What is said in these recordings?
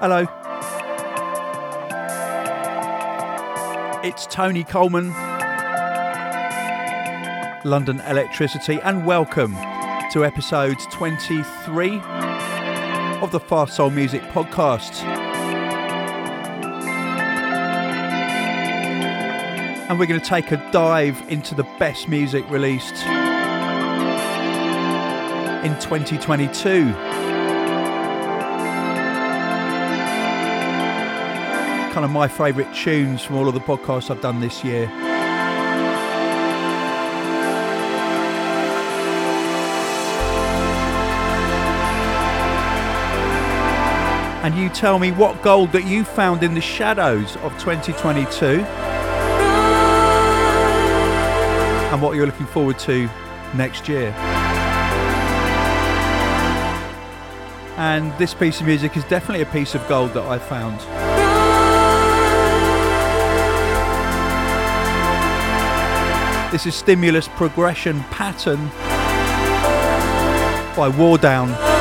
Hello. It's Tony Colman, London Elektricity, and welcome to episode 23 of the Fast Soul Music Podcast. And we're going to take a dive into the best music released in 2022. Kind of my favourite tunes from all of the podcasts I've done this year. And you tell me what gold that you found in the shadows of 2022 and what you're looking forward to next year. And this piece of music is definitely a piece of gold that I found. This is Stimulus Progression Pattern by Wardown.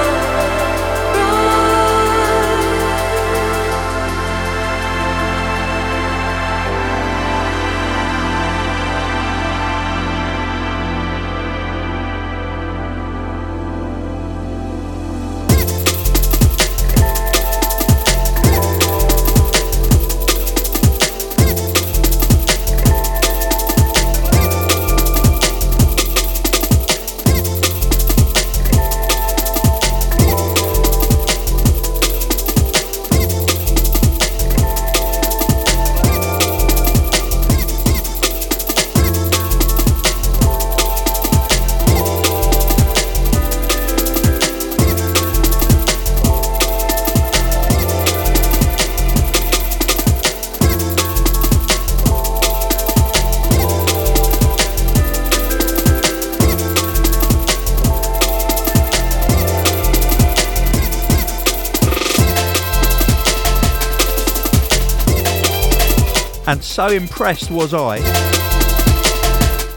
So impressed was I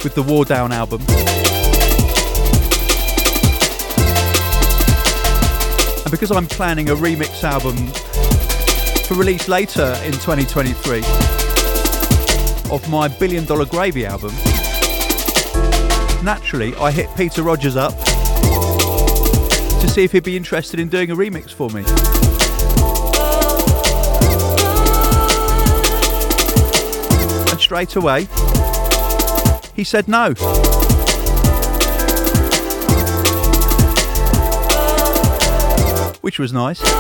with the Wardown album. And because I'm planning a remix album for release later in 2023 of my Billion Dollar Gravy album, naturally I hit Peter Rogers up to see if he'd be interested in doing a remix for me. Straight away, he said no. Which was nice.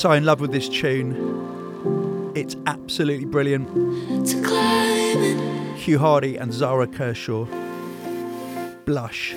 So in love with this tune. It's absolutely brilliant. Hugh Hardy and Zara Kershaw. Blush.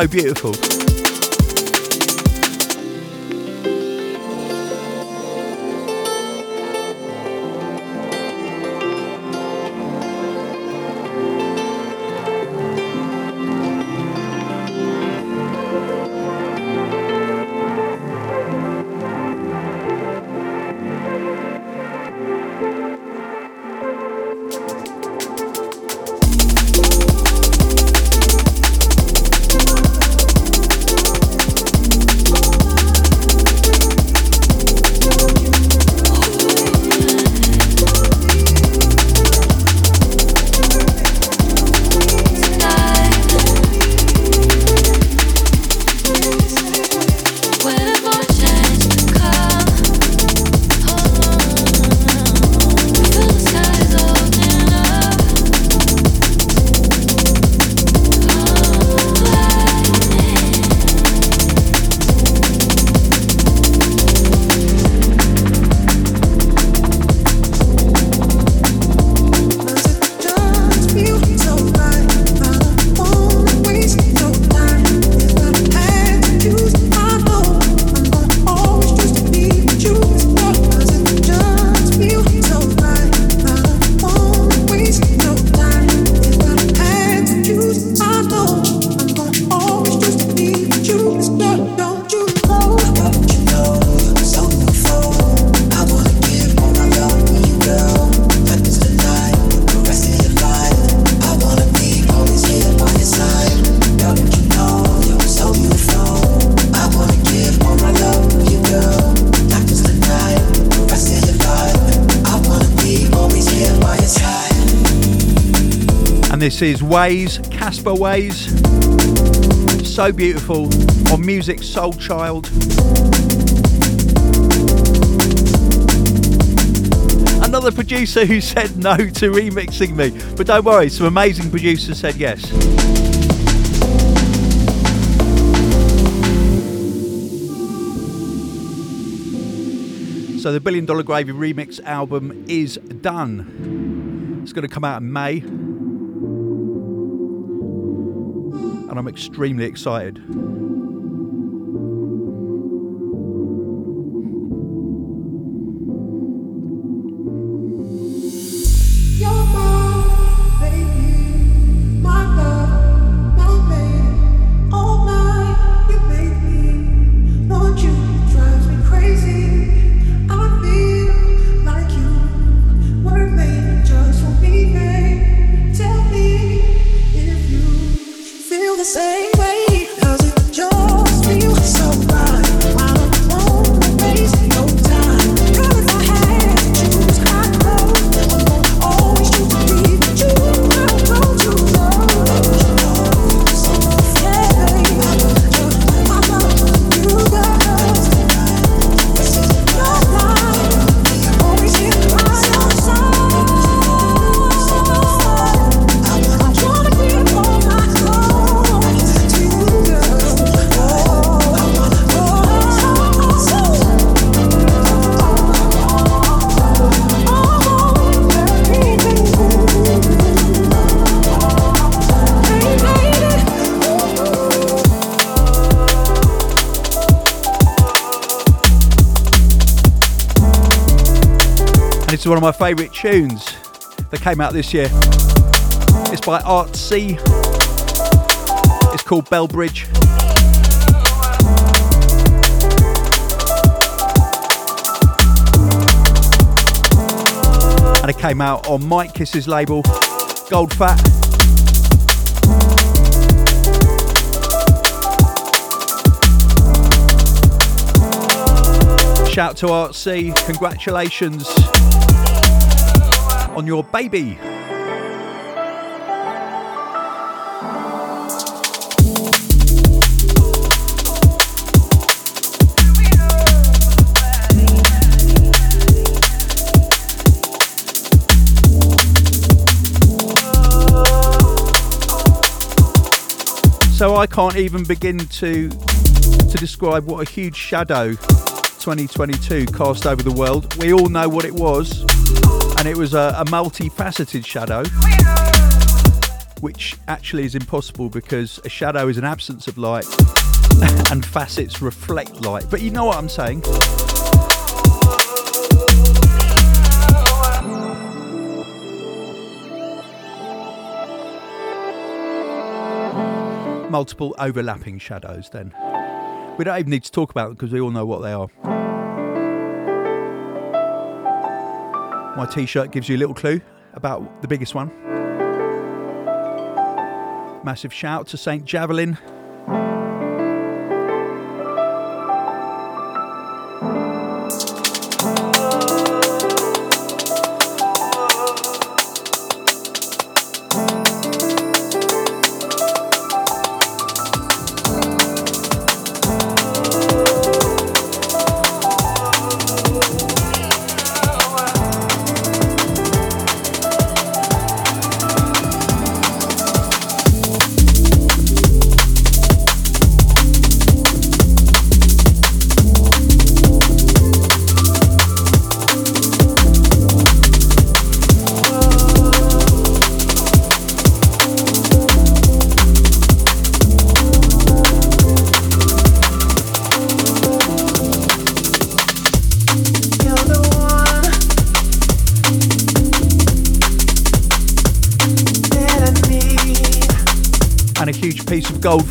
So beautiful. This is Ways, Casper Ways. So beautiful on Music Soul Child. Another producer who said no to remixing me. But don't worry, some amazing producers said yes. So the Billion Dollar Gravy remix album is done. It's going to come out in May. And I'm extremely excited. Of my favourite tunes that came out this year. It's by Art C. It's called Bellbridge. And it came out on Mike Kiss's label, Gold Fat. Shout to Art C, congratulations on your baby. So I can't even begin to to describe what a huge shadow 2022 cast over the world. We all know what it was and it was a, a multifaceted shadow. which actually is impossible because a shadow is an absence of light and facets reflect light. But you know what I'm saying? Multiple overlapping shadows, then. We don't even need to talk about them because we all know what they are. My t shirt gives you a little clue about the biggest one. Massive shout to St. Javelin.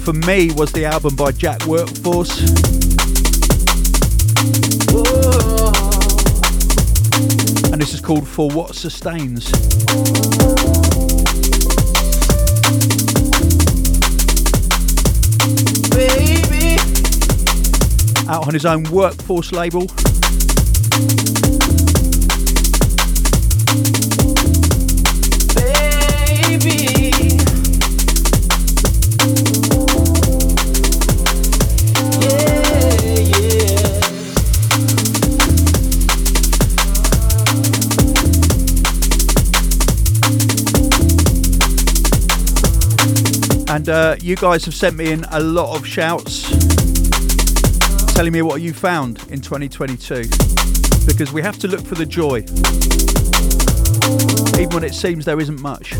For me was the album by Jack Workforce. And this is called For What Sustains. Baby. Out on his own Workforce label. Uh, you guys have sent me in a lot of shouts telling me what you found in 2022 because we have to look for the joy, even when it seems there isn't much.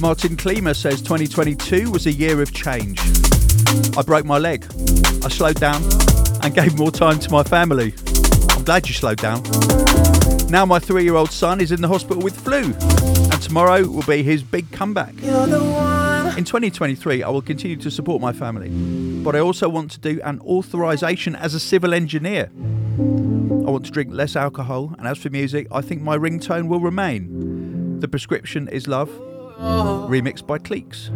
Martin Klima says 2022 was a year of change. I broke my leg. I slowed down and gave more time to my family glad you slowed down. Now my three year old son is in the hospital with flu, and tomorrow will be his big comeback. In 2023, I will continue to support my family, but I also want to do an authorization as a civil engineer. I want to drink less alcohol, and as for music, I think my ringtone will remain. The prescription is love, remixed by Cleeks.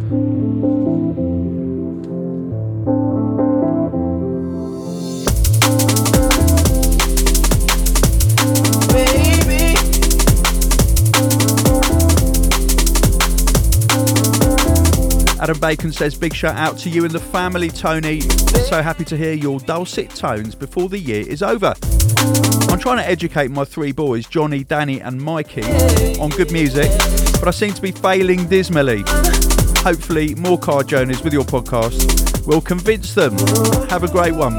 Adam Bacon says, Big shout out to you and the family, Tony. So happy to hear your dulcet tones before the year is over. I'm trying to educate my three boys, Johnny, Danny, and Mikey, on good music, but I seem to be failing dismally. Hopefully, more car journeys with your podcast will convince them. Have a great one.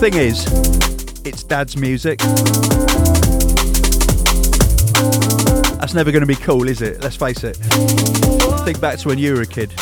Thing is, it's dad's music. That's never going to be cool, is it? Let's face it. Think back to when you were a kid.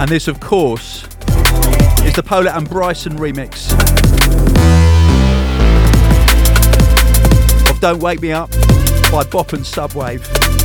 And this, of course, is the Polar and Bryson remix of Don't Wake Me Up by Bop and Subwave.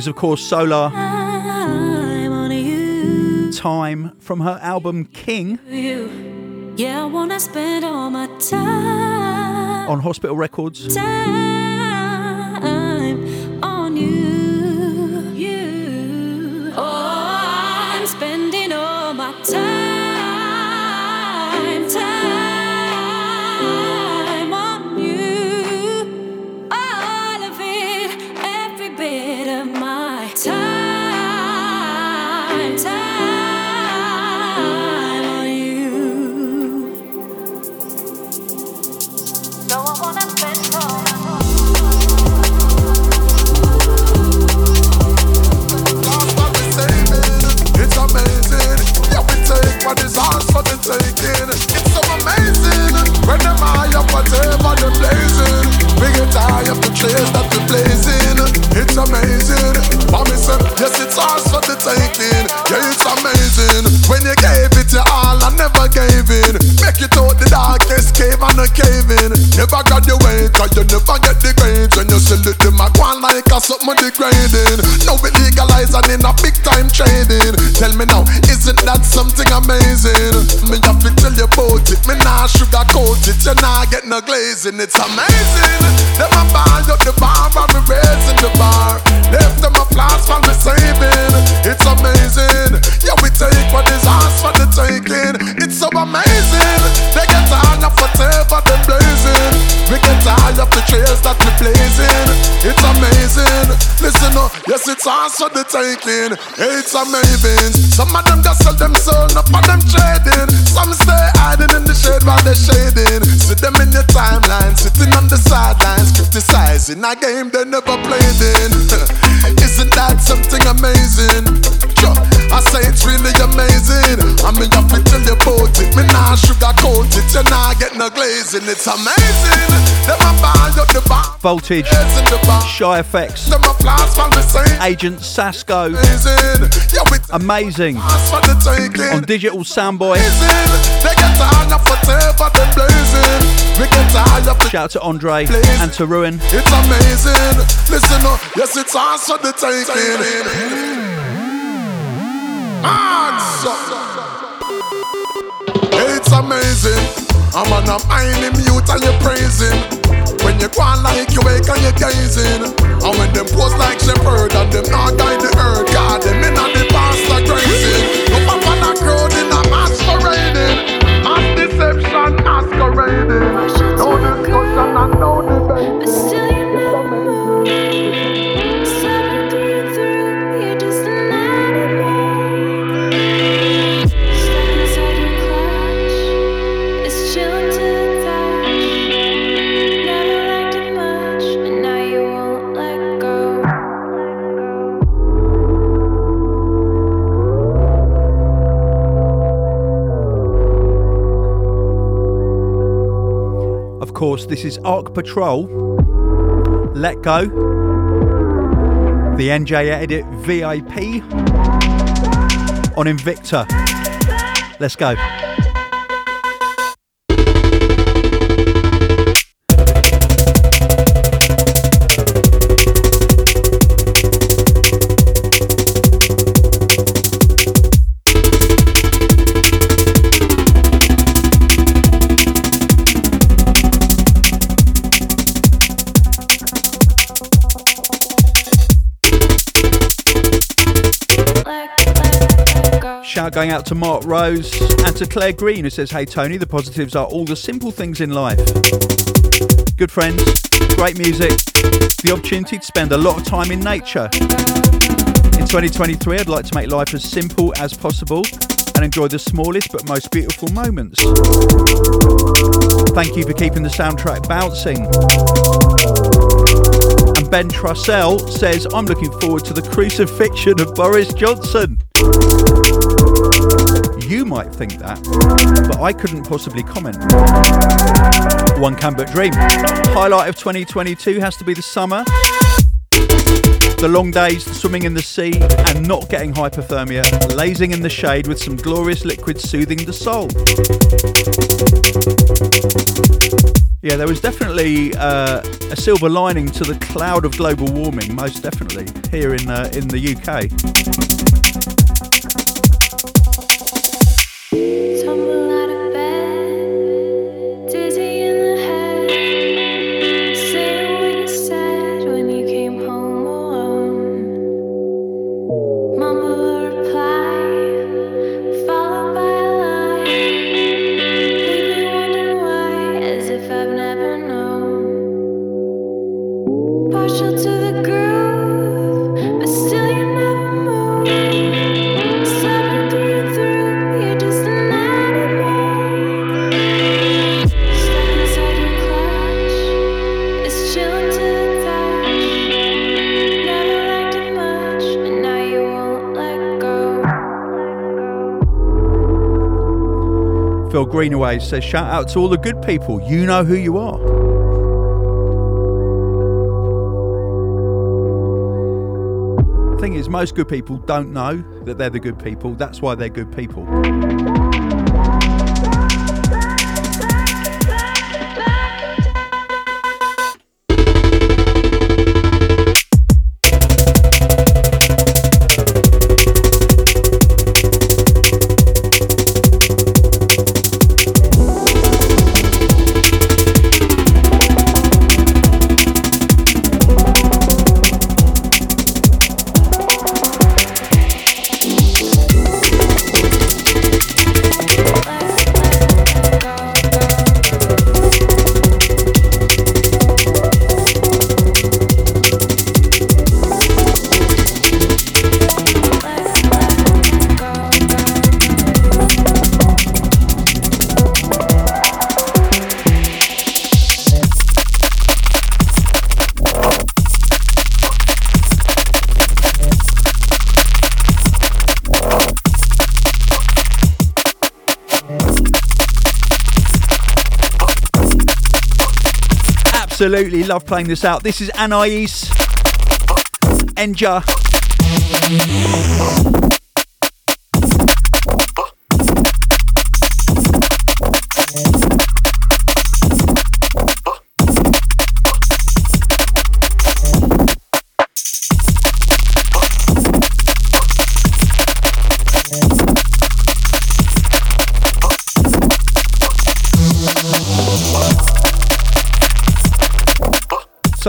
is, of course, Solar. Time from her album King. Yeah, on Hospital Records. Time glazing. It's amazing. Them a band up the bar while we raising the bar. Left them a applause while we saving. It's amazing. Yeah, we take what is ours for the taking. It's so amazing. They get high off whatever they blazing. We get high off the trails that we blazing. It's amazing. Listen up, yes, it's ours for the taking. It's amazing. Some of them just sell them soul, up for them trading. Some stay hiding in the shade while they're shading. See them in your timeline, sitting on the sidelines, criticizing a game they never played in. Isn't that something amazing? I say it's really amazing. I mean, I fit tell you about it. Me nah sugarcoat it. You nah get no glazing. It's amazing. Them a ball up the bar. Voltage, Shy FX, Agent Sasco. Amazing. On Digital Soundboy. Shout out to Andre and to Ruin. It's amazing. Listen up. Yes, it's also the taking. It's amazing. I'm on a mind mute and you're praising. When you go like you wake and you're gazing. And when them post like shepherd and them not guide the earth. God, them in the pastor crazy. No papa not crowd in a masquerading. Mass deception masquerading. Course, this is Ark Patrol. Let Go. The NJ Edit VIP on Invicta. Let's go. Shout going out to Mark Rose and to Claire Green, who says, Hey Tony, the positives are all the simple things in life. Good friends, great music, the opportunity to spend a lot of time in nature. In 2023, I'd like to make life as simple as possible and enjoy the smallest but most beautiful moments. Thank you for keeping the soundtrack bouncing. Ben Trussell says, I'm looking forward to the crucifixion of Boris Johnson. You might think that, but I couldn't possibly comment. One can but dream. Highlight of 2022 has to be the summer. The long days, swimming in the sea, and not getting hypothermia, lazing in the shade with some glorious liquid soothing the soul. Yeah, there was definitely uh, a silver lining to the cloud of global warming, most definitely, here in, uh, in the UK. Greenaway says, shout out to all the good people. You know who you are. The thing is, most good people don't know that they're the good people. That's why they're good people. Love playing this out. This is Anais Enja.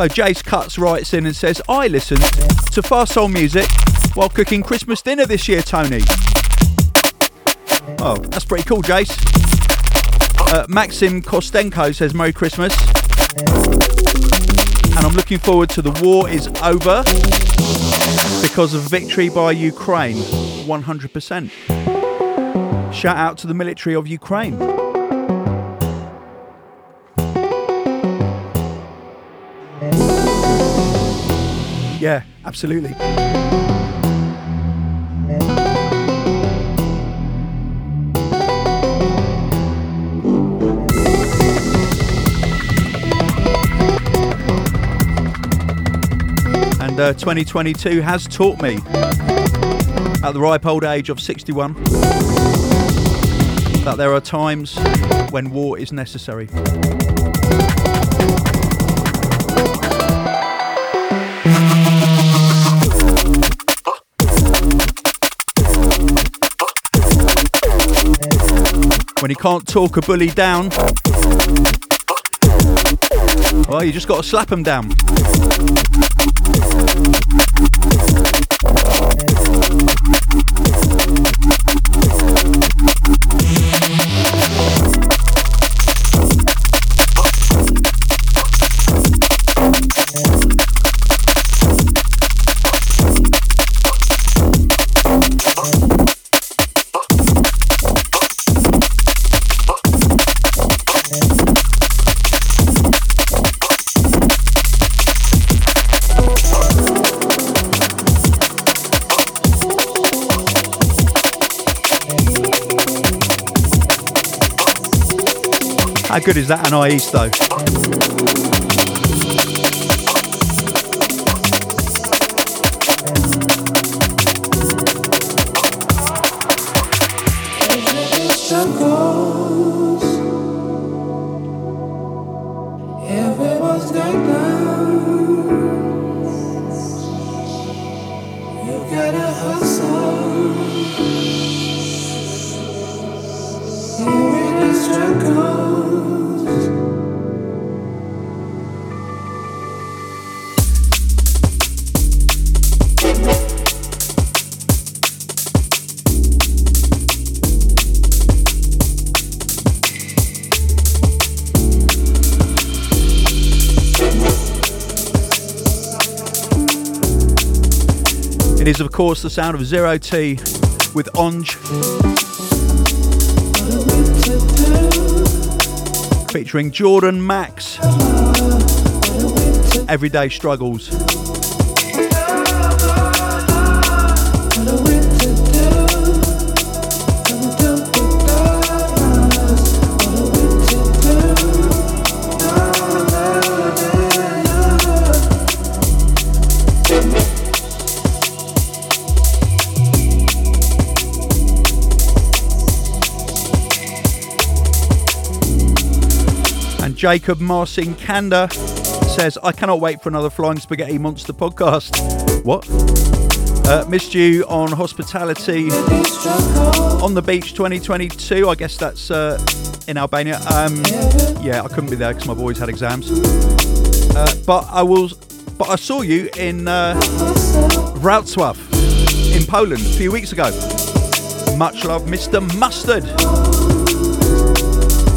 So Jace Cuts writes in and says, I listened to fast soul music while cooking Christmas dinner this year, Tony. Oh, that's pretty cool, Jace. Uh, Maxim Kostenko says, Merry Christmas. And I'm looking forward to the war is over because of victory by Ukraine. 100%. Shout out to the military of Ukraine. Yeah, absolutely. And uh, 2022 has taught me at the ripe old age of 61 that there are times when war is necessary. You can't talk a bully down, well, you just got to slap them down. How good is that Anais though? Course, the sound of Zero T with Onge featuring Jordan Max. Everyday Struggles. Jacob Marcin Kanda says, I cannot wait for another Flying Spaghetti Monster podcast. What? Uh, missed you on Hospitality on the Beach 2022. I guess that's uh, in Albania. Um, yeah, I couldn't be there because my boys had exams. Uh, but I will. But I saw you in uh, Wrocław in Poland a few weeks ago. Much love, Mr. Mustard.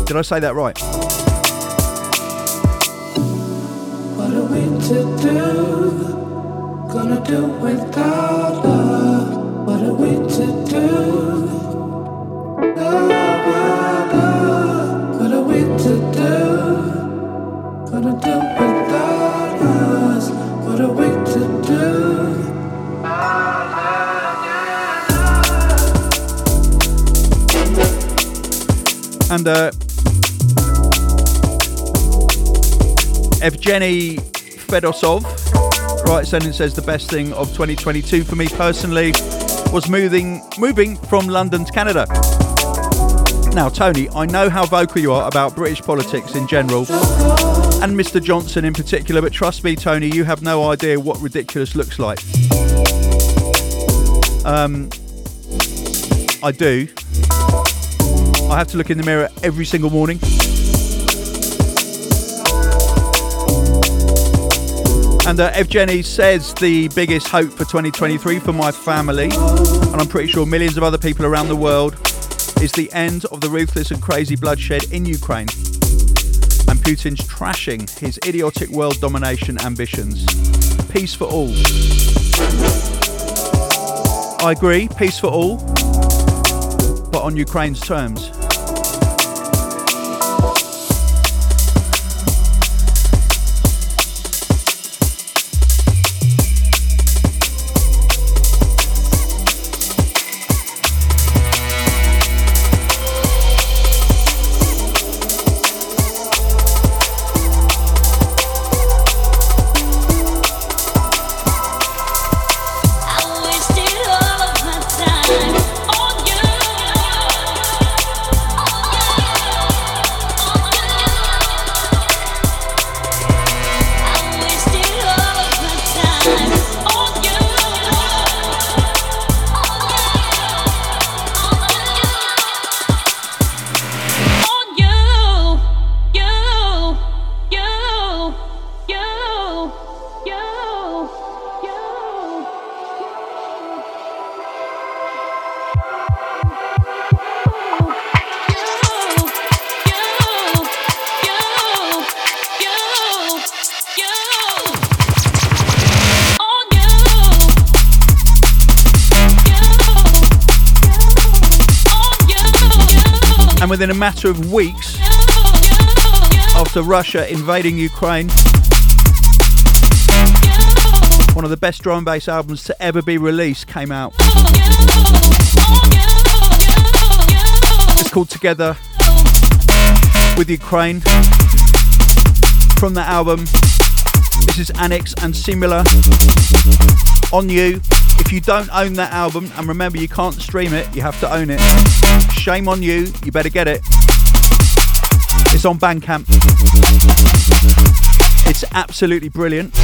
Did I say that right? To do? Gonna do without love. What are we to do? Love, love, love. What are we to do? Gonna do without us. What are we to do? And uh, Evgeny Fedosov writes in and says the best thing of 2022 for me personally was moving moving from London to Canada. Now, Tony, I know how vocal you are about British politics in general and Mr. Johnson in particular, but trust me, Tony, you have no idea what ridiculous looks like. Um, I do. I have to look in the mirror every single morning. And uh, Evgeny says the biggest hope for 2023 for my family, and I'm pretty sure millions of other people around the world, is the end of the ruthless and crazy bloodshed in Ukraine and Putin's trashing his idiotic world domination ambitions. Peace for all. I agree, peace for all, but on Ukraine's terms. A matter of weeks after Russia invading Ukraine. One of the best drum and bass albums to ever be released came out. It's called Together with Ukraine. From that album, this is Annex and Similar on you. If you don't own that album, and remember you can't stream it, you have to own it. Shame on you, you better get it. It's on Bandcamp. It's absolutely brilliant.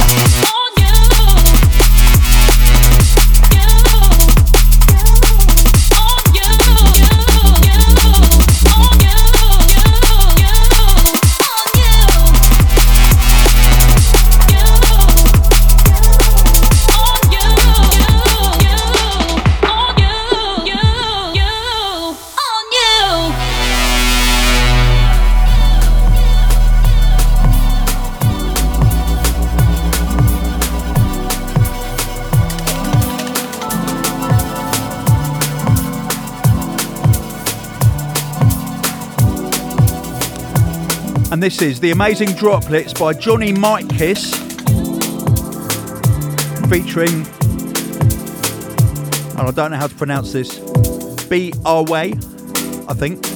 And this is The Amazing Droplets by Johnny Mike Kiss, featuring, and I don't know how to pronounce this, B R Way, I think.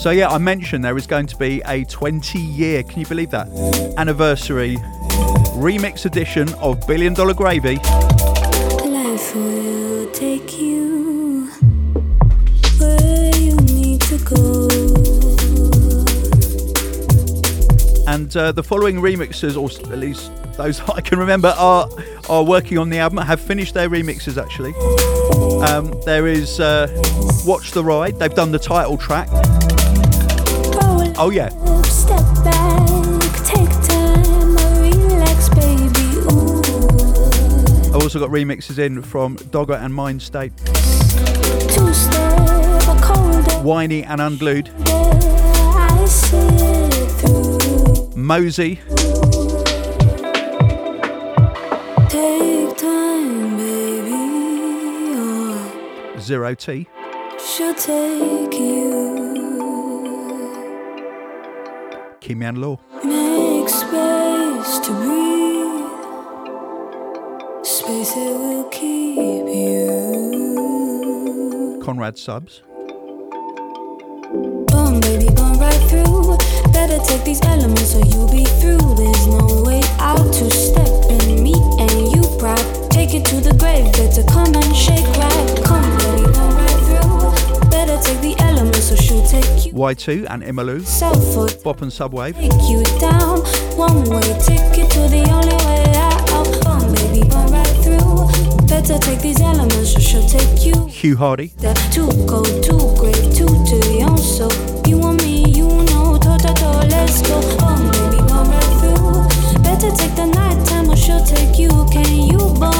So yeah, I mentioned there is going to be a 20 year, can you believe that? Anniversary remix edition of Billion Dollar Gravy. Life will take you where you need to go. And uh, the following remixes, or at least those I can remember, are are working on the album. Have finished their remixes actually. Um, there is uh, Watch the Ride. They've done the title track. Oh yeah. I've also got remixes in from Dogger and Mind State. Whiney and Unglued. Mozey. Zero T. Should take you. Law, Make space to breathe. Space it will keep you. Conrad Subs, Burn, baby, burn right through. Better take these elements or you'll be through. There's no way out to step in me and you proud. Take it to the grave, better come and shake right. Come, baby, burn right Y2 and or Bop and Subwave, take you down. One way ticket to the only way out. Burn, baby, burn right through. Better take these elements or she'll take you. Hugh Hardy, Step too cold, too grave, too too young. So you and me, you know, to to to, let's go. Baby, burn right through. Better take the night time or she'll take you. Can you burn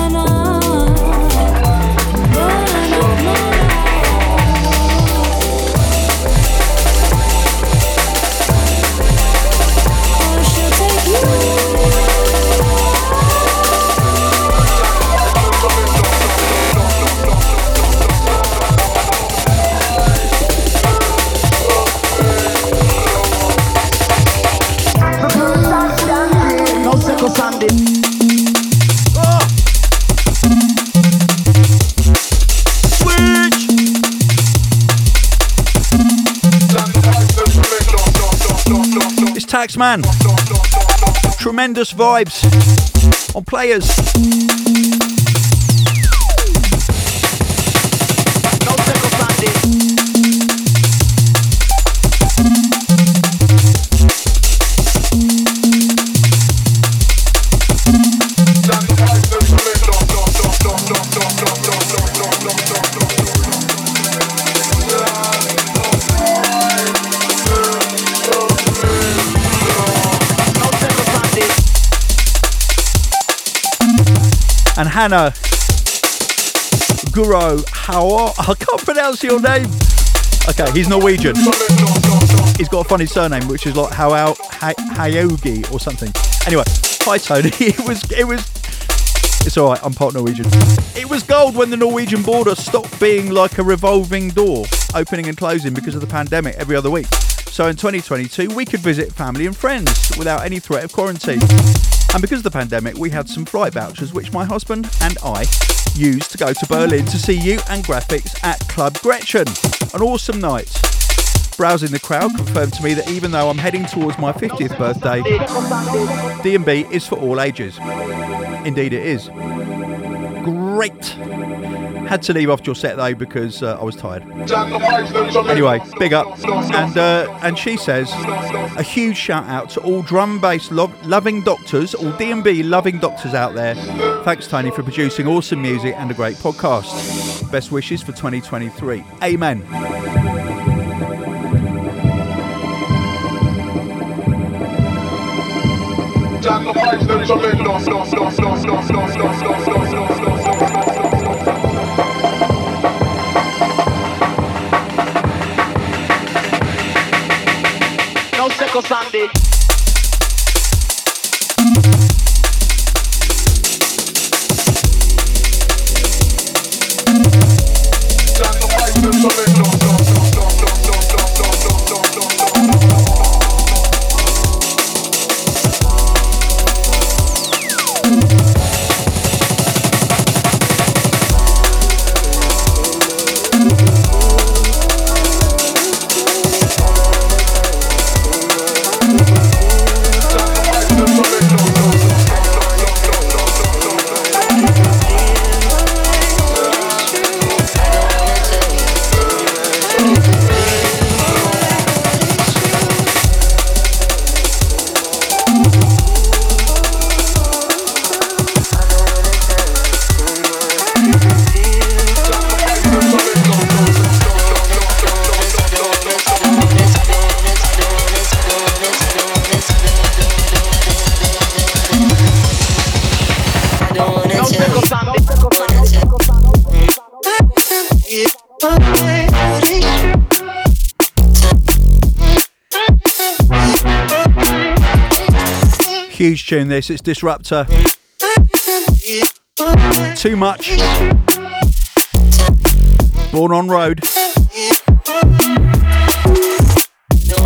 Taxman, tremendous vibes on players. Hannah Guro How I can't pronounce your name. Okay, he's Norwegian. He's got a funny surname, which is like Hao Hayogi or something. Anyway, hi Tony. It was it was. It's all right. I'm part Norwegian. It was gold when the Norwegian border stopped being like a revolving door, opening and closing because of the pandemic every other week. So in 2022, we could visit family and friends without any threat of quarantine. And because of the pandemic, we had some flight vouchers which my husband and I used to go to Berlin to see you and Grafix at Club Gretchen. An awesome night. Browsing the crowd confirmed to me that even though I'm heading towards my 50th birthday, D&B is for all ages. Indeed it is. Great. Had to leave off your set though because uh, I was tired. Anyway, big up. And uh, and she says a huge shout out to all drum bass lo- loving doctors, all D&B loving doctors out there. Thanks Tony for producing awesome music and a great podcast. Best wishes for 2023. Amen. No tune this, it's Disruptor. Too much. Born on road. No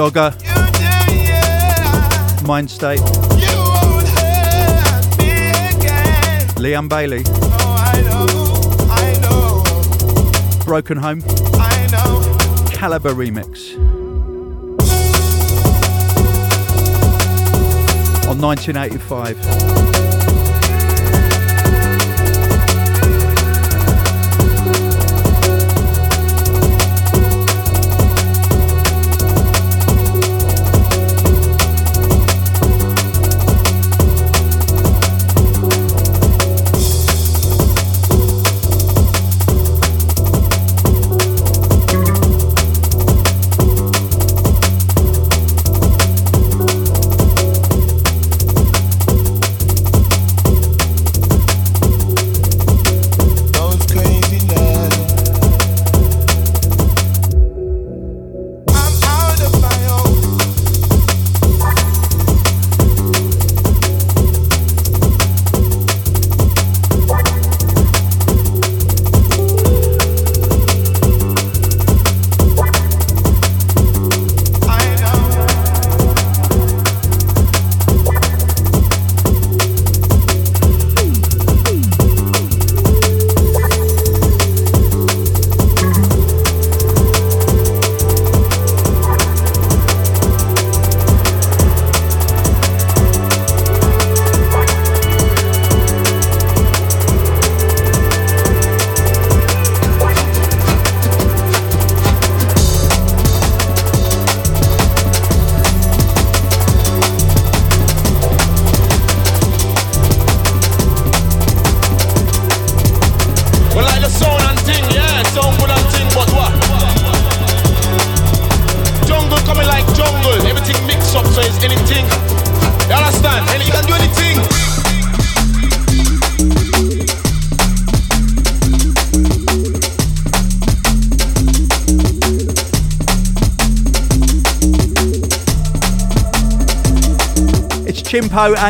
Dogger, do. Mind State, Liam Bailey. Broken Home, Calibre Remix. On 1985.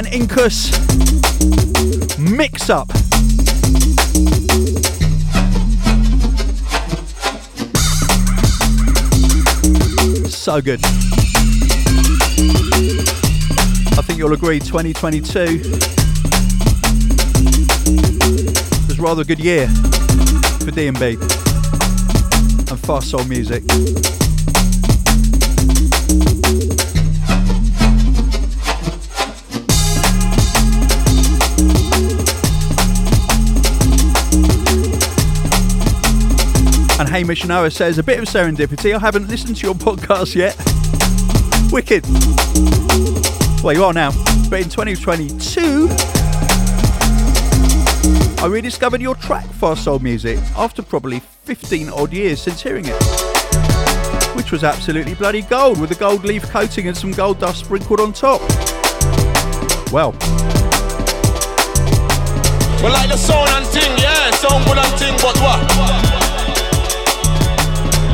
And Incus. Mix up. So good. I think you'll agree 2022 was rather a good year for D&B and fast soul music. Hamish Noah says, a bit of serendipity. I haven't listened to your podcast yet. Wicked. Well, you are now. But in 2022, I rediscovered your track, Fast Soul Music, after probably 15 odd years since hearing it. Which was absolutely bloody gold, with a gold leaf coating and some gold dust sprinkled on top. Well, Well, like the sound and thing, yeah, good and thing, but what?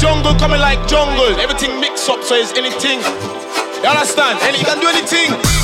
Jungle coming like jungle, everything mix up, so it's anything. You understand? And you can do anything.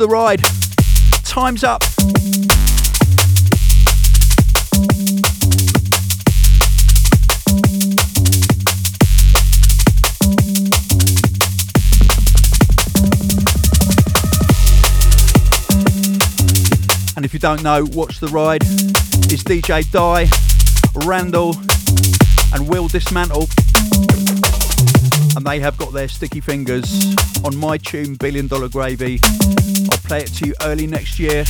The ride. Time's up. And if you don't know, Watch the Ride It's DJ Die, Randall, and Will Dismantle. And they have got their sticky fingers on my tune, Billion Dollar Gravy. Play it to you early next year.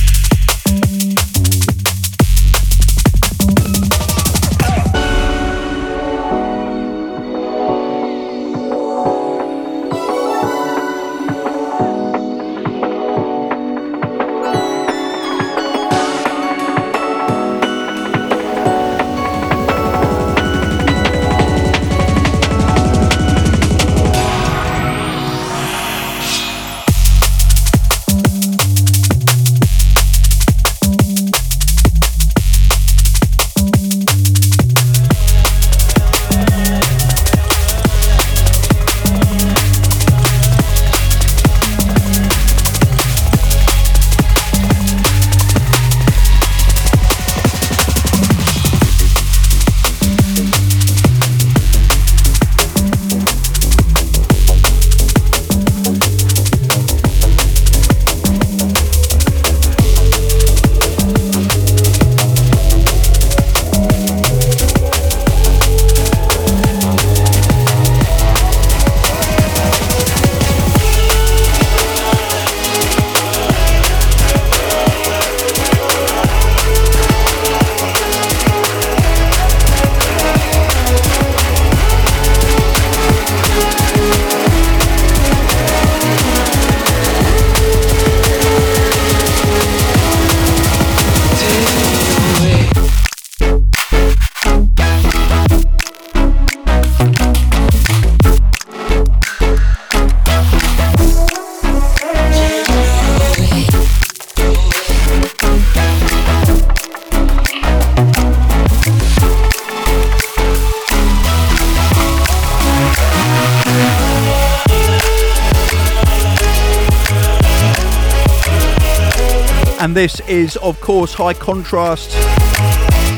Is, of course, High Contrast,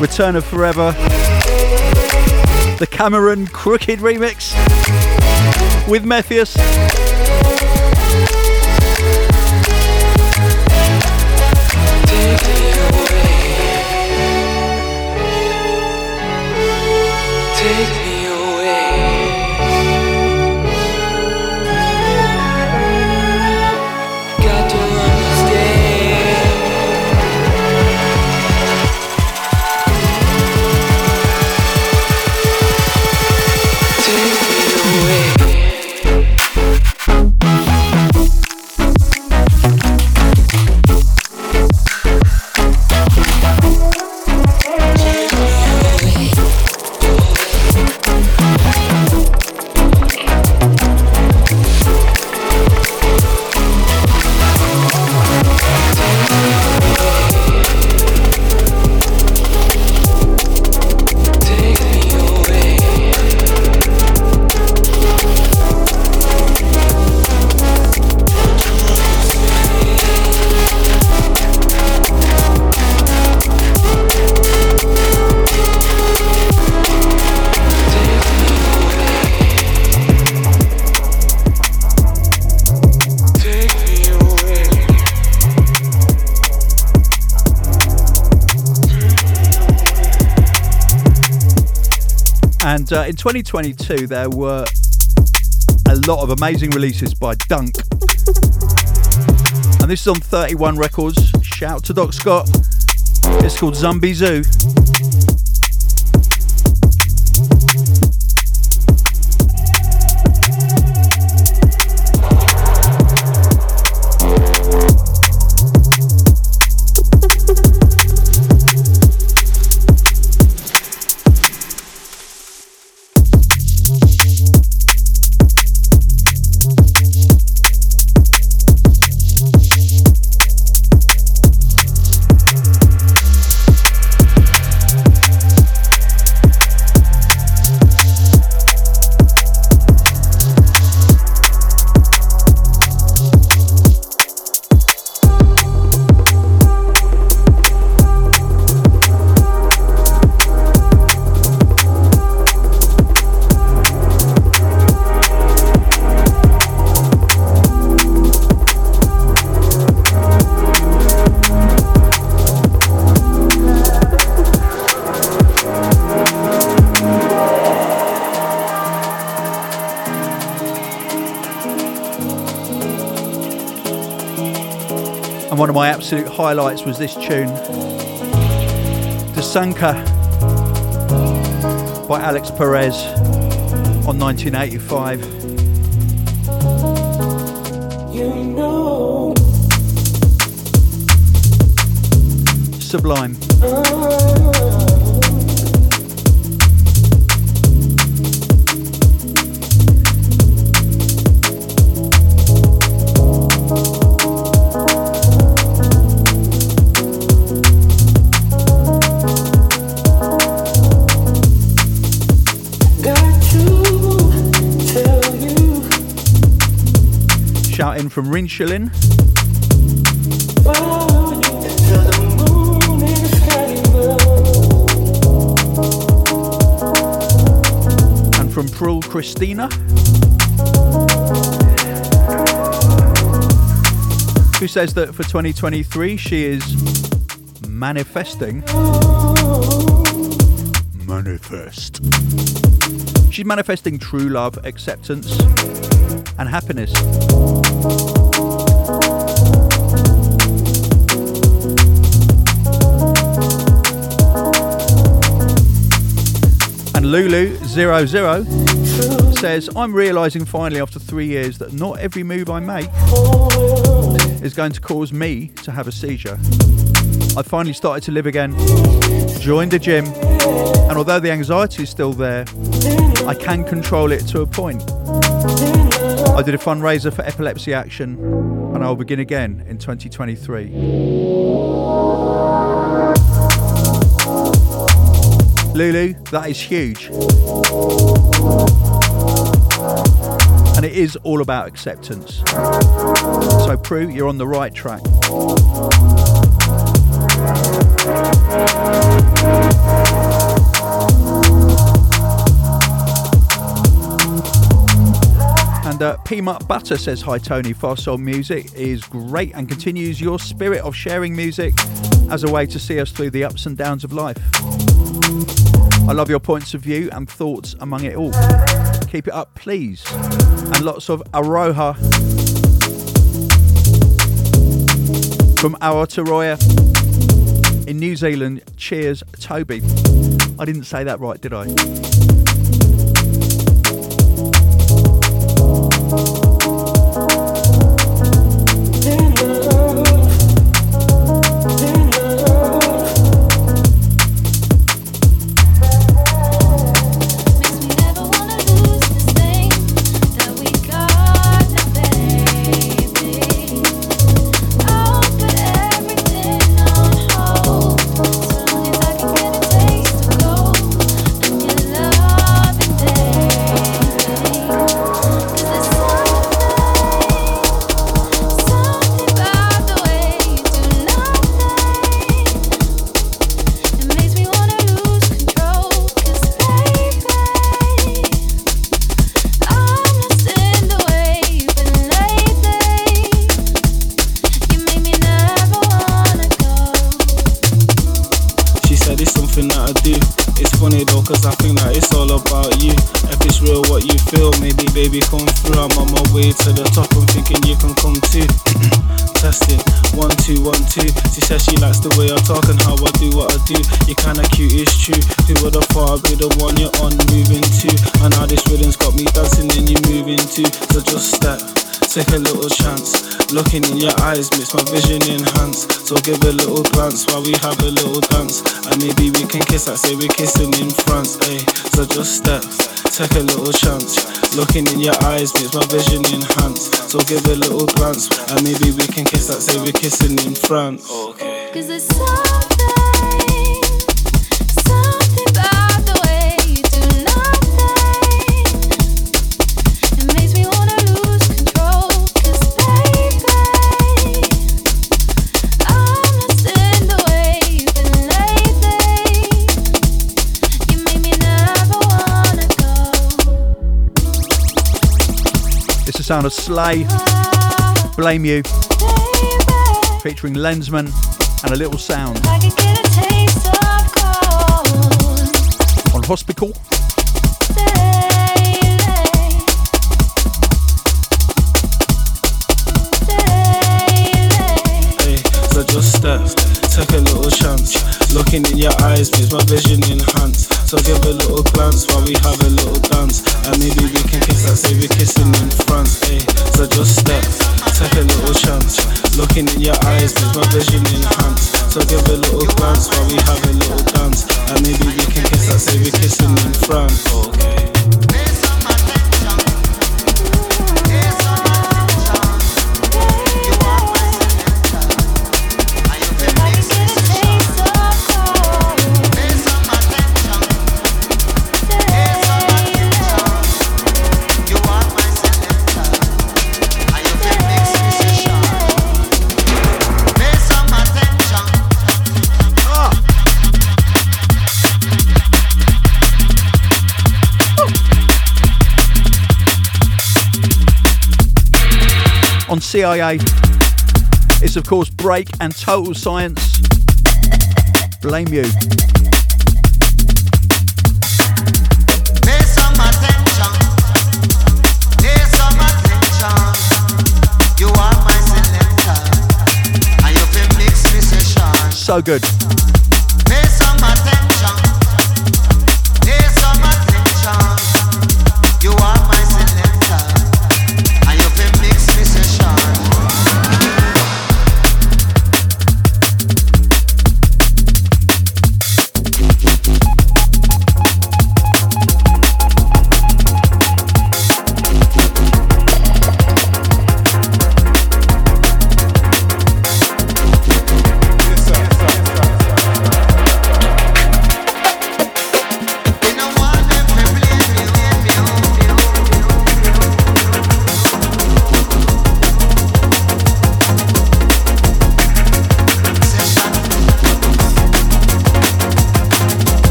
Return of Forever, the Camo & Krooked remix with Mefjus. Uh, in 2022, there were a lot of amazing releases by Dunk. And this is on 31 Records. Shout out to Doc Scott. It's called Zombie Zoo. Highlights was this tune, Desanka by Alex Perez on 1985. You know, Sublime. Uh-huh. From and and from Prul Christina. Who says that for 2023 she is manifesting? Manifest. She's manifesting true love, acceptance, and happiness. And Lulu00 says, I'm realising finally after three years that not every move I make is going to cause me to have a seizure. I finally started to live again, joined a gym, and although the anxiety is still there, I can control it to a point. I did a fundraiser for Epilepsy Action, and I'll begin again in 2023. Lulu, that is huge. And it is all about acceptance. So, Prue, you're on the right track. Uh, Peanut Butter says, Hi Tony, Fast Soul Music is great and continues your spirit of sharing music as a way to see us through the ups and downs of life. I love your points of view and thoughts among it all. Keep it up, please. And lots of Aroha from Aotearoa in New Zealand. Cheers, Toby. I didn't say that right, did I? Makes my vision enhance. So give a little glance while we have a little dance. And maybe we can kiss, I say we're kissing in France, ayy. So just step, take a little chance. Looking in your eyes makes my vision enhance. So give a little glance, and maybe we can kiss, I say we're kissing in France. Okay. Cause it's something, sound of Slay, Blame You, featuring Lensman and a little sound on Hospital. Hey, so just step, take a little chance. Looking in your eyes makes my vision enhance. Eh? So give a little glance while we have a little dance. And maybe we can kiss, I say we're kissing in France. Hey, so just step, take a little chance. Looking in your eyes makes my vision enhance. So give a little glance while we have a little dance. And maybe we can kiss, I say we're kissing in France. Okay. CIA, it's of course Break and Total Science. Blame You. So some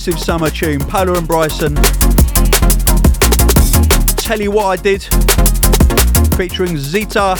Massive summer tune, Polar and Bryson. Tell you what I did, featuring Zeta.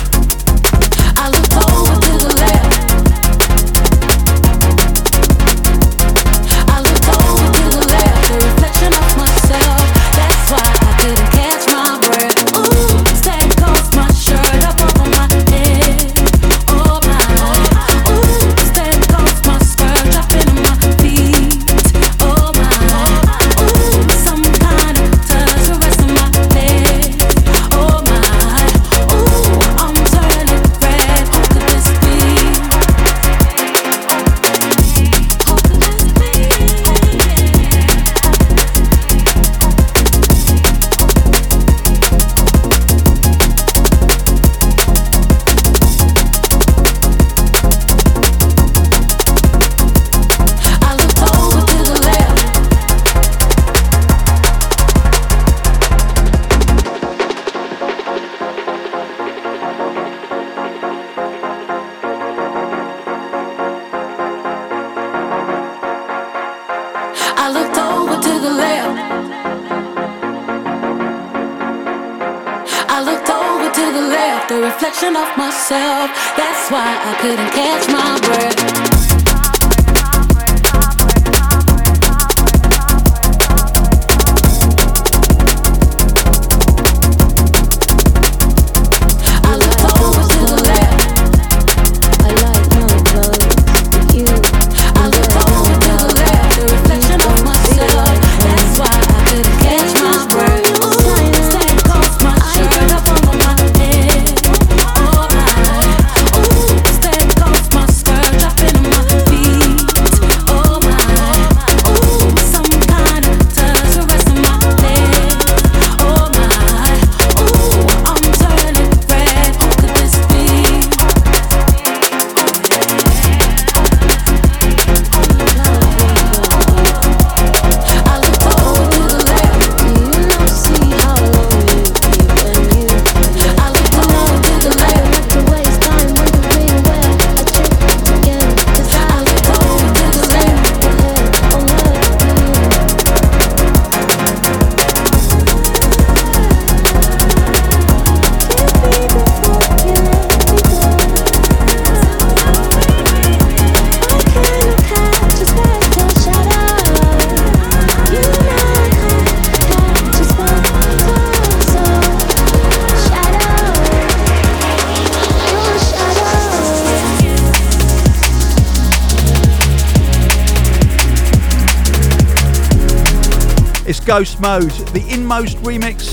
Ghost Mode, the Inmost remix,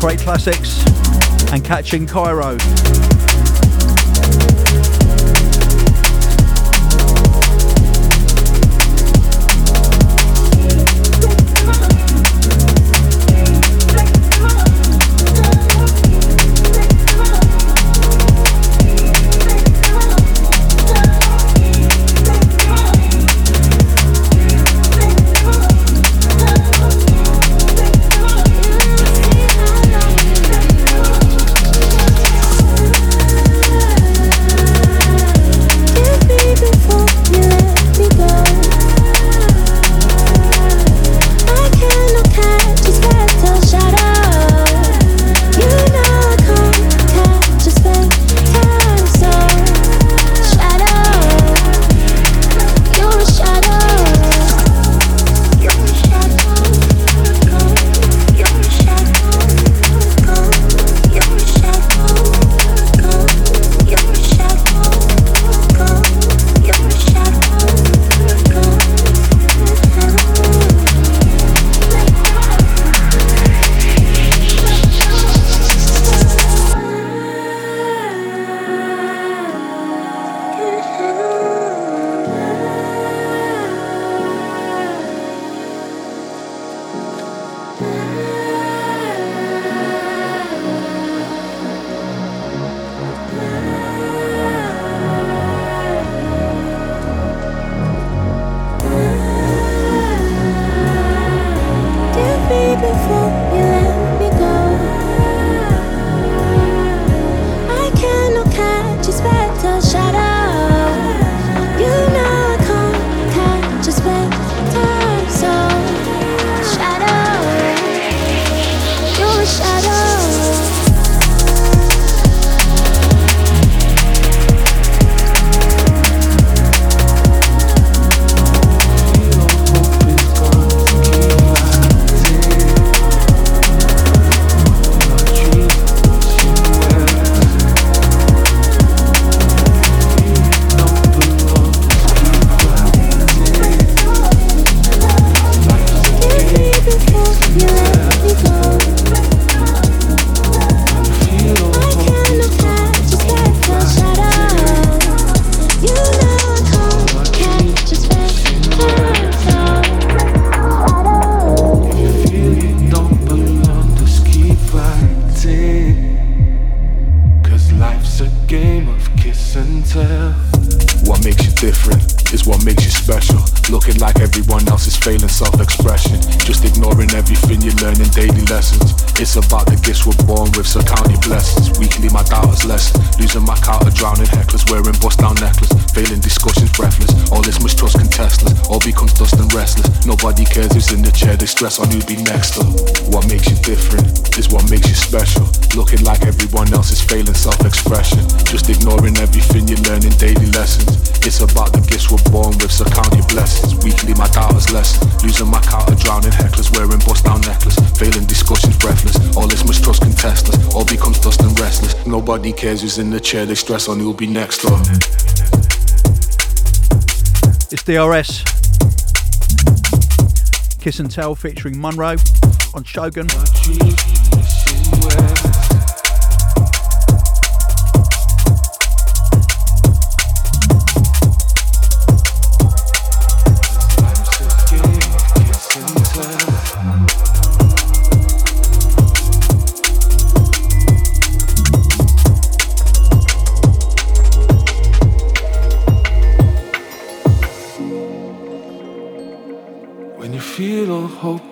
Crate Classics, and Catching Cairo. Stress on who'll be next up. What makes you different is what makes you special. Looking like everyone else is failing self-expression. Just ignoring everything you're in daily lessons. It's about the gifts we're born with, so count your blessings. Weekly my doubters lesson. Losing my count of drowning hecklers, wearing bust down necklace. Failing discussions breathless. All this mistrust can test us. All becomes dust and restless. Nobody cares who's in the chair, they stress on who'll be next up. It's DRS. Kiss and Tell featuring Monrroe on Shogun.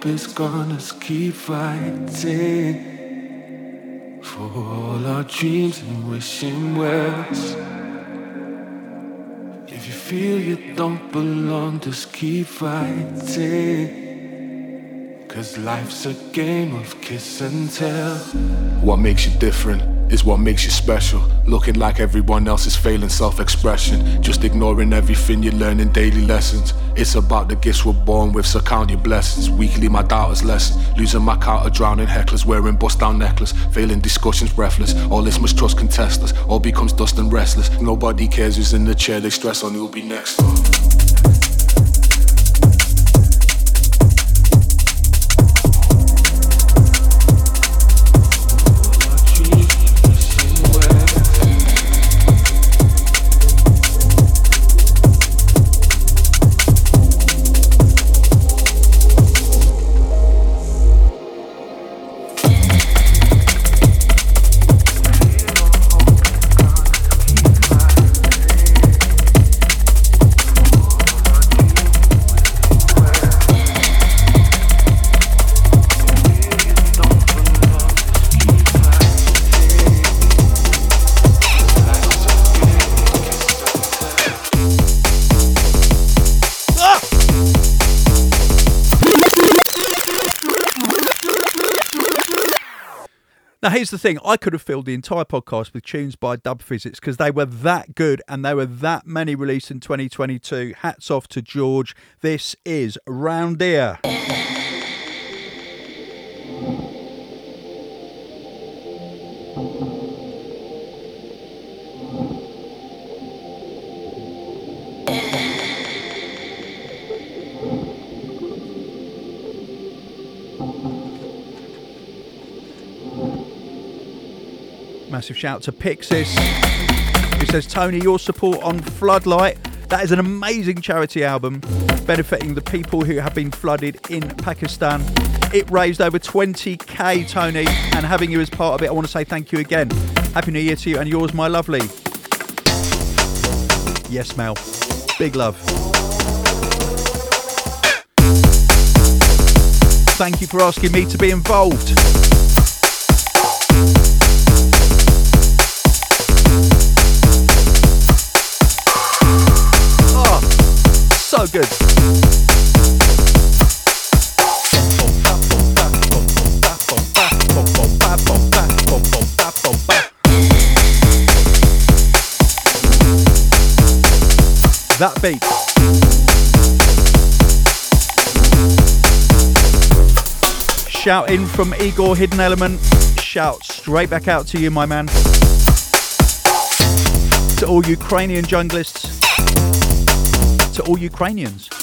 Hope is let's keep fighting for all our dreams and wishing wells. If you feel you don't belong, just keep fighting. Cause life's a game of kiss and tell. What makes you different is what makes you special. Looking like everyone else is failing self expression. Just ignoring everything you learn in daily lessons. It's about the gifts we're born with, so count your blessings. Weekly, my doubters lesson. Losing my count of drowning hecklers, wearing bust down necklace. Failing discussions breathless. All this mistrust contestless. All becomes dust and restless. Nobody cares who's in the chair, they stress on who'll be next. Here's the thing I could have filled the entire podcast with tunes by Dub Physics because they were that good and there were that many released in 2022. Hats off to George. This is Round Ear. Massive shout to Pixis, who says, Tony, your support on Floodlight. That is an amazing charity album benefiting the people who have been flooded in Pakistan. It raised over 20k, Tony, and having you as part of it, I want to say thank you again. Happy New Year to you and yours, my lovely. Yes, Mel. Big love. Thank you for asking me to be involved. So good. That beat. Shout in from Igor Hidden Element. Shout straight back out to you, my man. To all Ukrainian junglists. To all Ukrainians.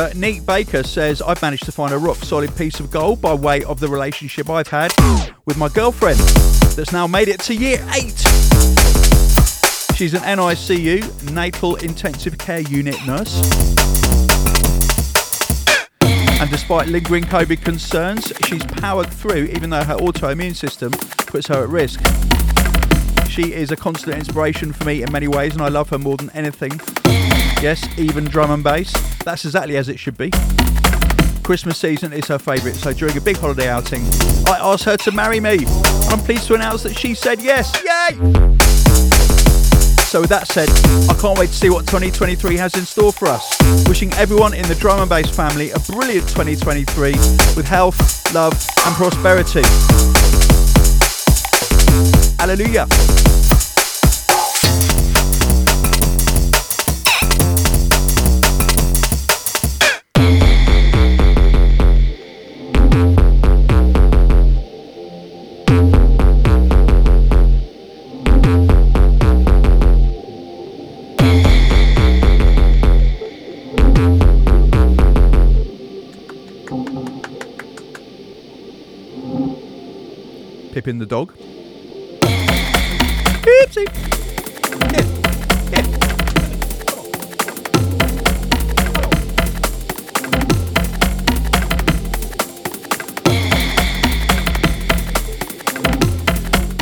Uh, Neat Baker says, I've managed to find a rock solid piece of gold by way of the relationship I've had with my girlfriend that's now made it to year eight. She's an NICU, Natal Intensive Care Unit nurse. And despite lingering COVID concerns, she's powered through even though her autoimmune system puts her at risk. She is a constant inspiration for me in many ways, and I love her more than anything. Yes, even drum and bass. That's exactly as it should be. Christmas season is her favourite, so during a big holiday outing, I asked her to marry me. I'm pleased to announce that she said yes. Yay! So, with that said, I can't wait to see what 2023 has in store for us. Wishing everyone in the drum and bass family a brilliant 2023 with health, love, and prosperity. Hallelujah. Pippin the dog. Oopsie. Here.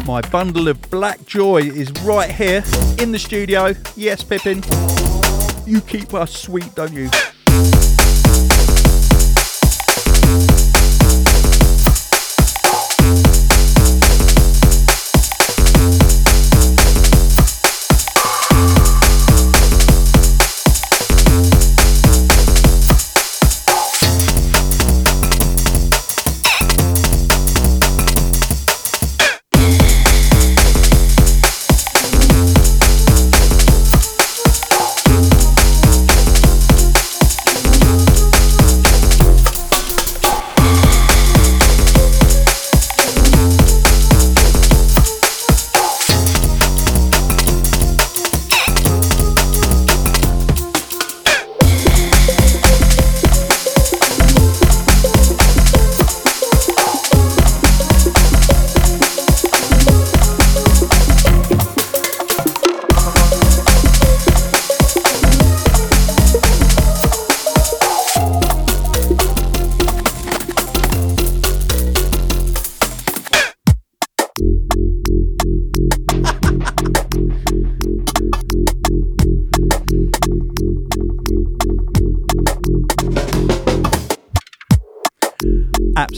My bundle of black joy is right here in the studio. Yes, Pippin. You keep us sweet, don't you?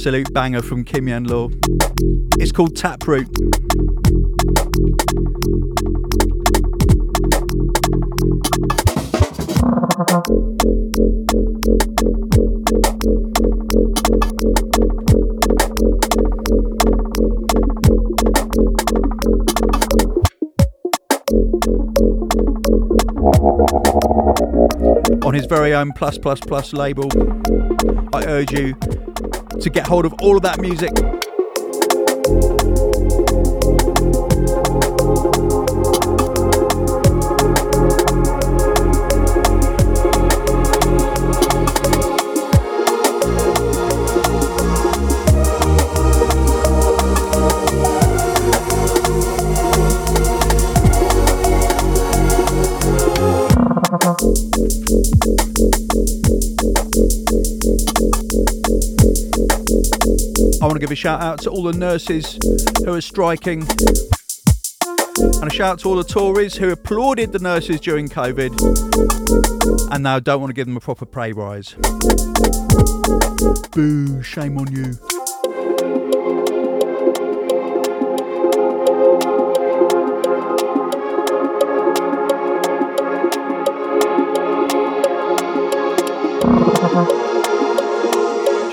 Absolute banger from Kimyan Law. It's called Taproot. On his very own plus plus plus label, I urge you to get hold of all of that music. Give a shout out to all the nurses who are striking. And a shout out to all the Tories who applauded the nurses during COVID and now don't want to give them a proper pay rise. Boo, shame on you.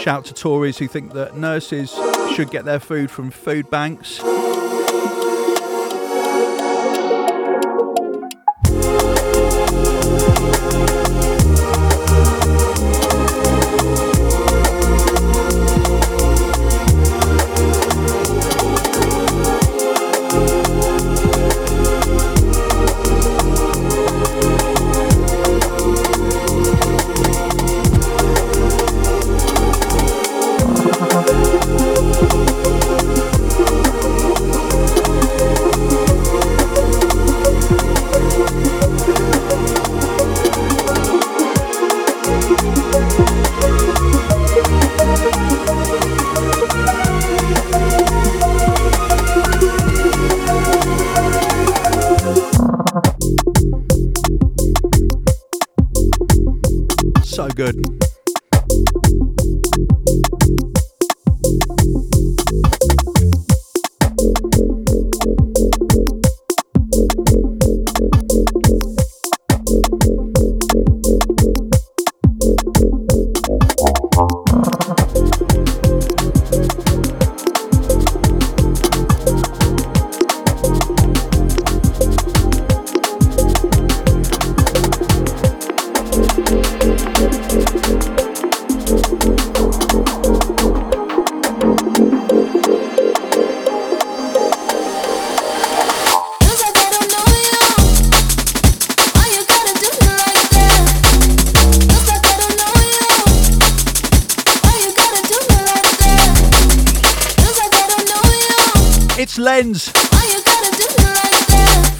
Shout to Tories who think that nurses should get their food from food banks. so good.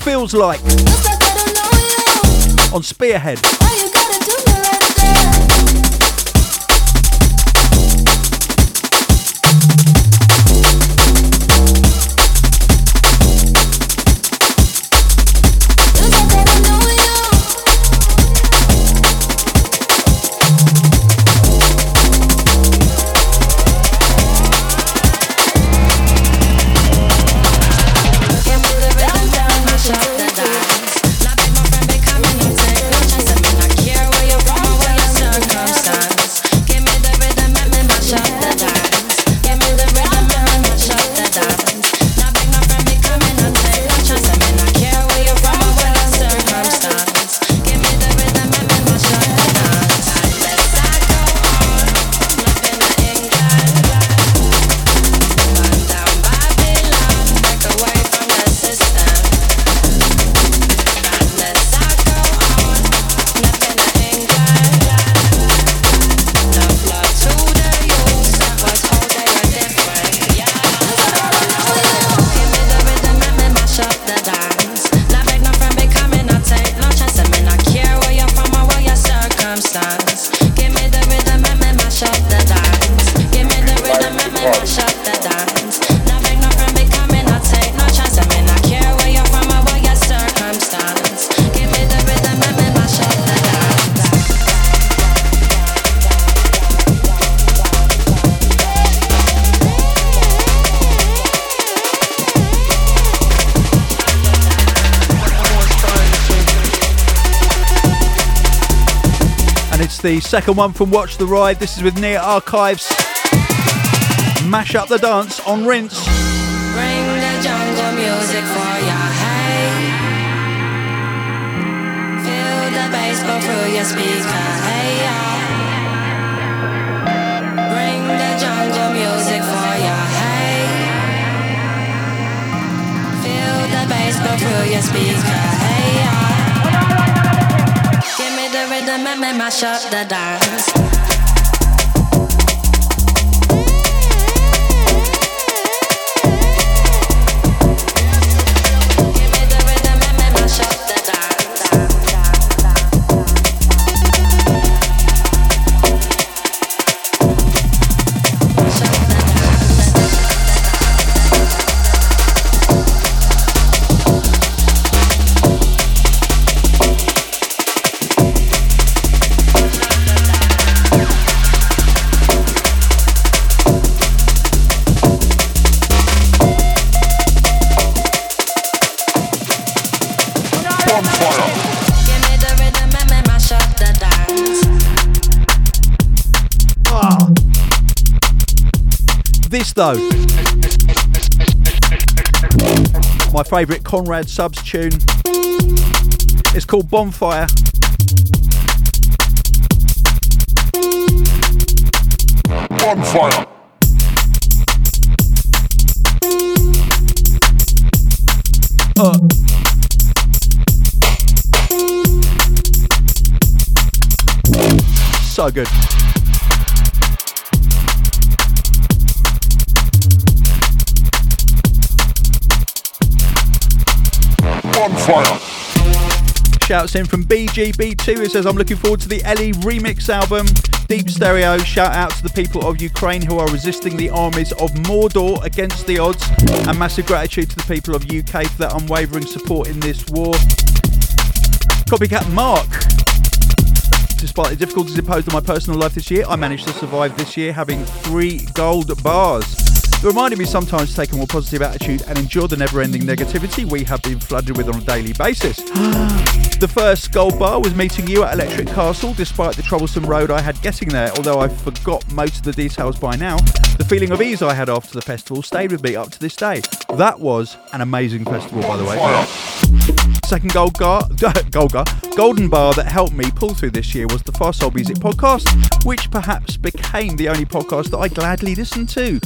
Feels like on Spearhead. Second one from Watch the Ride. This is with Near Archives. Mash up the dance on Rinse. Bring the jungle music for your hey. Feel the bass go through your speaker, hey yeah. Bring the jungle music for your. Feel the bass go through your speaker, the rhythm and me mash up the dance. Though. My favourite Conrad Subs tune. It's called Bonfire. Bonfire. Uh. So good. Shouts in from BGB2 It says, I'm looking forward to the Ellie remix album. Deep Stereo, shout out to the people of Ukraine who are resisting the armies of Mordor against the odds. And massive gratitude to the people of UK for their unwavering support in this war. Copycat Mark Despite the difficulties imposed on my personal life this year, I managed to survive this year having three gold bars. It reminded me sometimes to take a more positive attitude and endure the never ending negativity we have been flooded with on a daily basis. the first gold bar was meeting you at Electric Castle, despite the troublesome road I had getting there. Although I forgot most of the details by now, the feeling of ease I had after the festival stayed with me up to this day. That was an amazing festival, by the way. Second gold gar, gold gar, golden bar that helped me pull through this year was the Fast Soul Music podcast, which perhaps became the only podcast that I gladly listened to.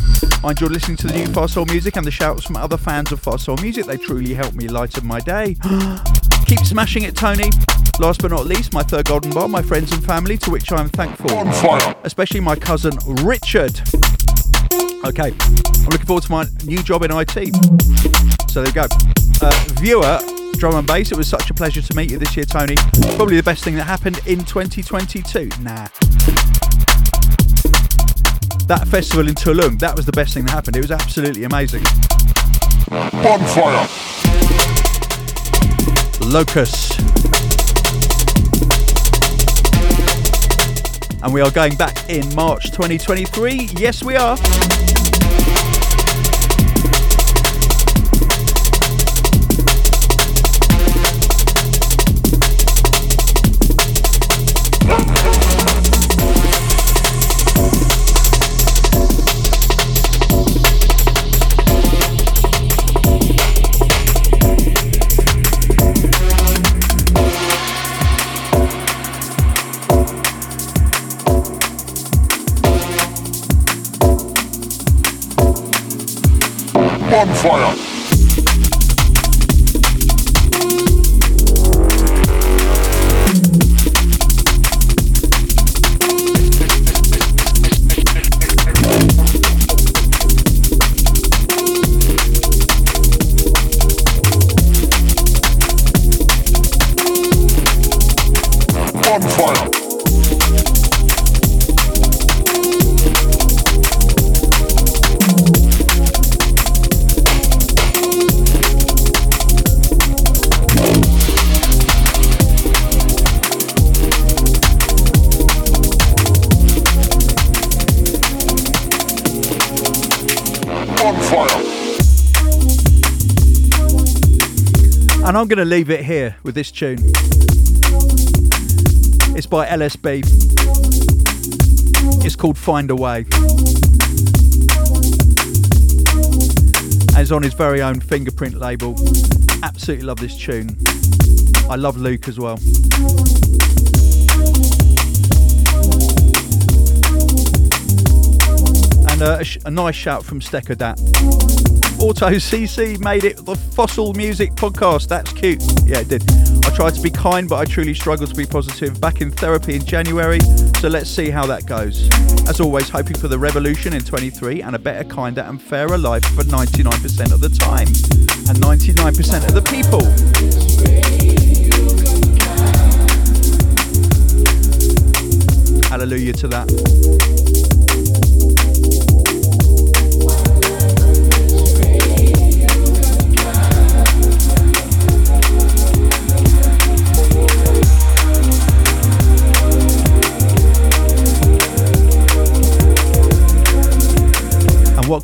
I enjoyed listening to the new Fast Soul Music and the shouts from other fans of Fast Soul Music. They truly helped me lighten my day. Keep smashing it, Tony. Last but not least, my third golden bar, my friends and family, to which I am thankful. Especially my cousin Richard. Okay, I'm looking forward to my new job in IT. So there you go. Uh, viewer, drum and bass, it was such a pleasure to meet you this year, Tony. Probably the best thing that happened in 2022. Nah. That festival in Tulum, that was the best thing that happened. It was absolutely amazing. Bonfire. Locus. And we are going back in March 2023. Yes, we are. Bonfire. And I'm going to leave it here with this tune. It's by LSB. It's called Find a Way. And it's on his very own fingerprint label. Absolutely love this tune. I love Luke as well. And uh, a, a nice shout from Stecker Dat. Auto CC made it the Fossil Music podcast. That's cute. Yeah, it did. I tried to be kind, but I truly struggled to be positive. Back in therapy in January, so let's see how that goes. As always, hoping for the revolution in 23 and a better, kinder, and fairer life for 99% of the time and 99% of the people. Hallelujah to that.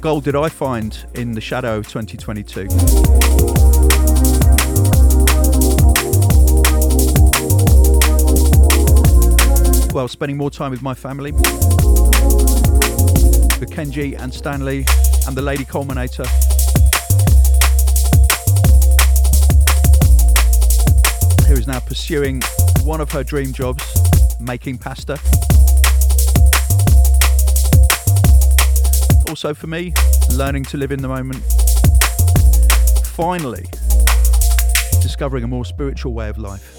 Gold did I find in the shadow of 2022? Well, spending more time with my family, with Kenji and Stanley and the Lady Culminator. Who is now pursuing one of her dream jobs, making pasta. Also for me, learning to live in the moment. Finally, discovering a more spiritual way of life.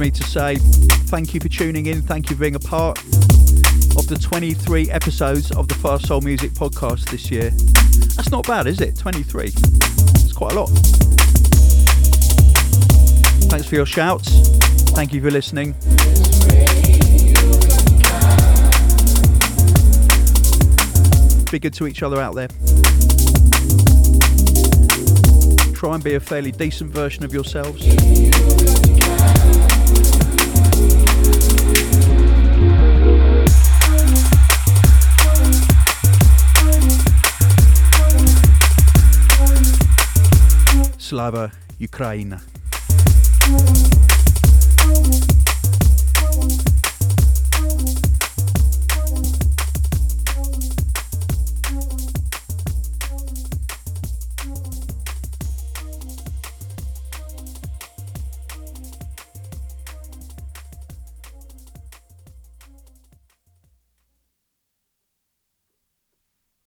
Me to say thank you for tuning in. Thank you for being a part of the 23 episodes of the Fast Soul Music podcast this year. That's not bad, is it? 23. It's quite a lot. Thanks for your shouts. Thank you for listening. Be good to each other out there. Try and be a fairly decent version of yourselves. Slava Ukraine.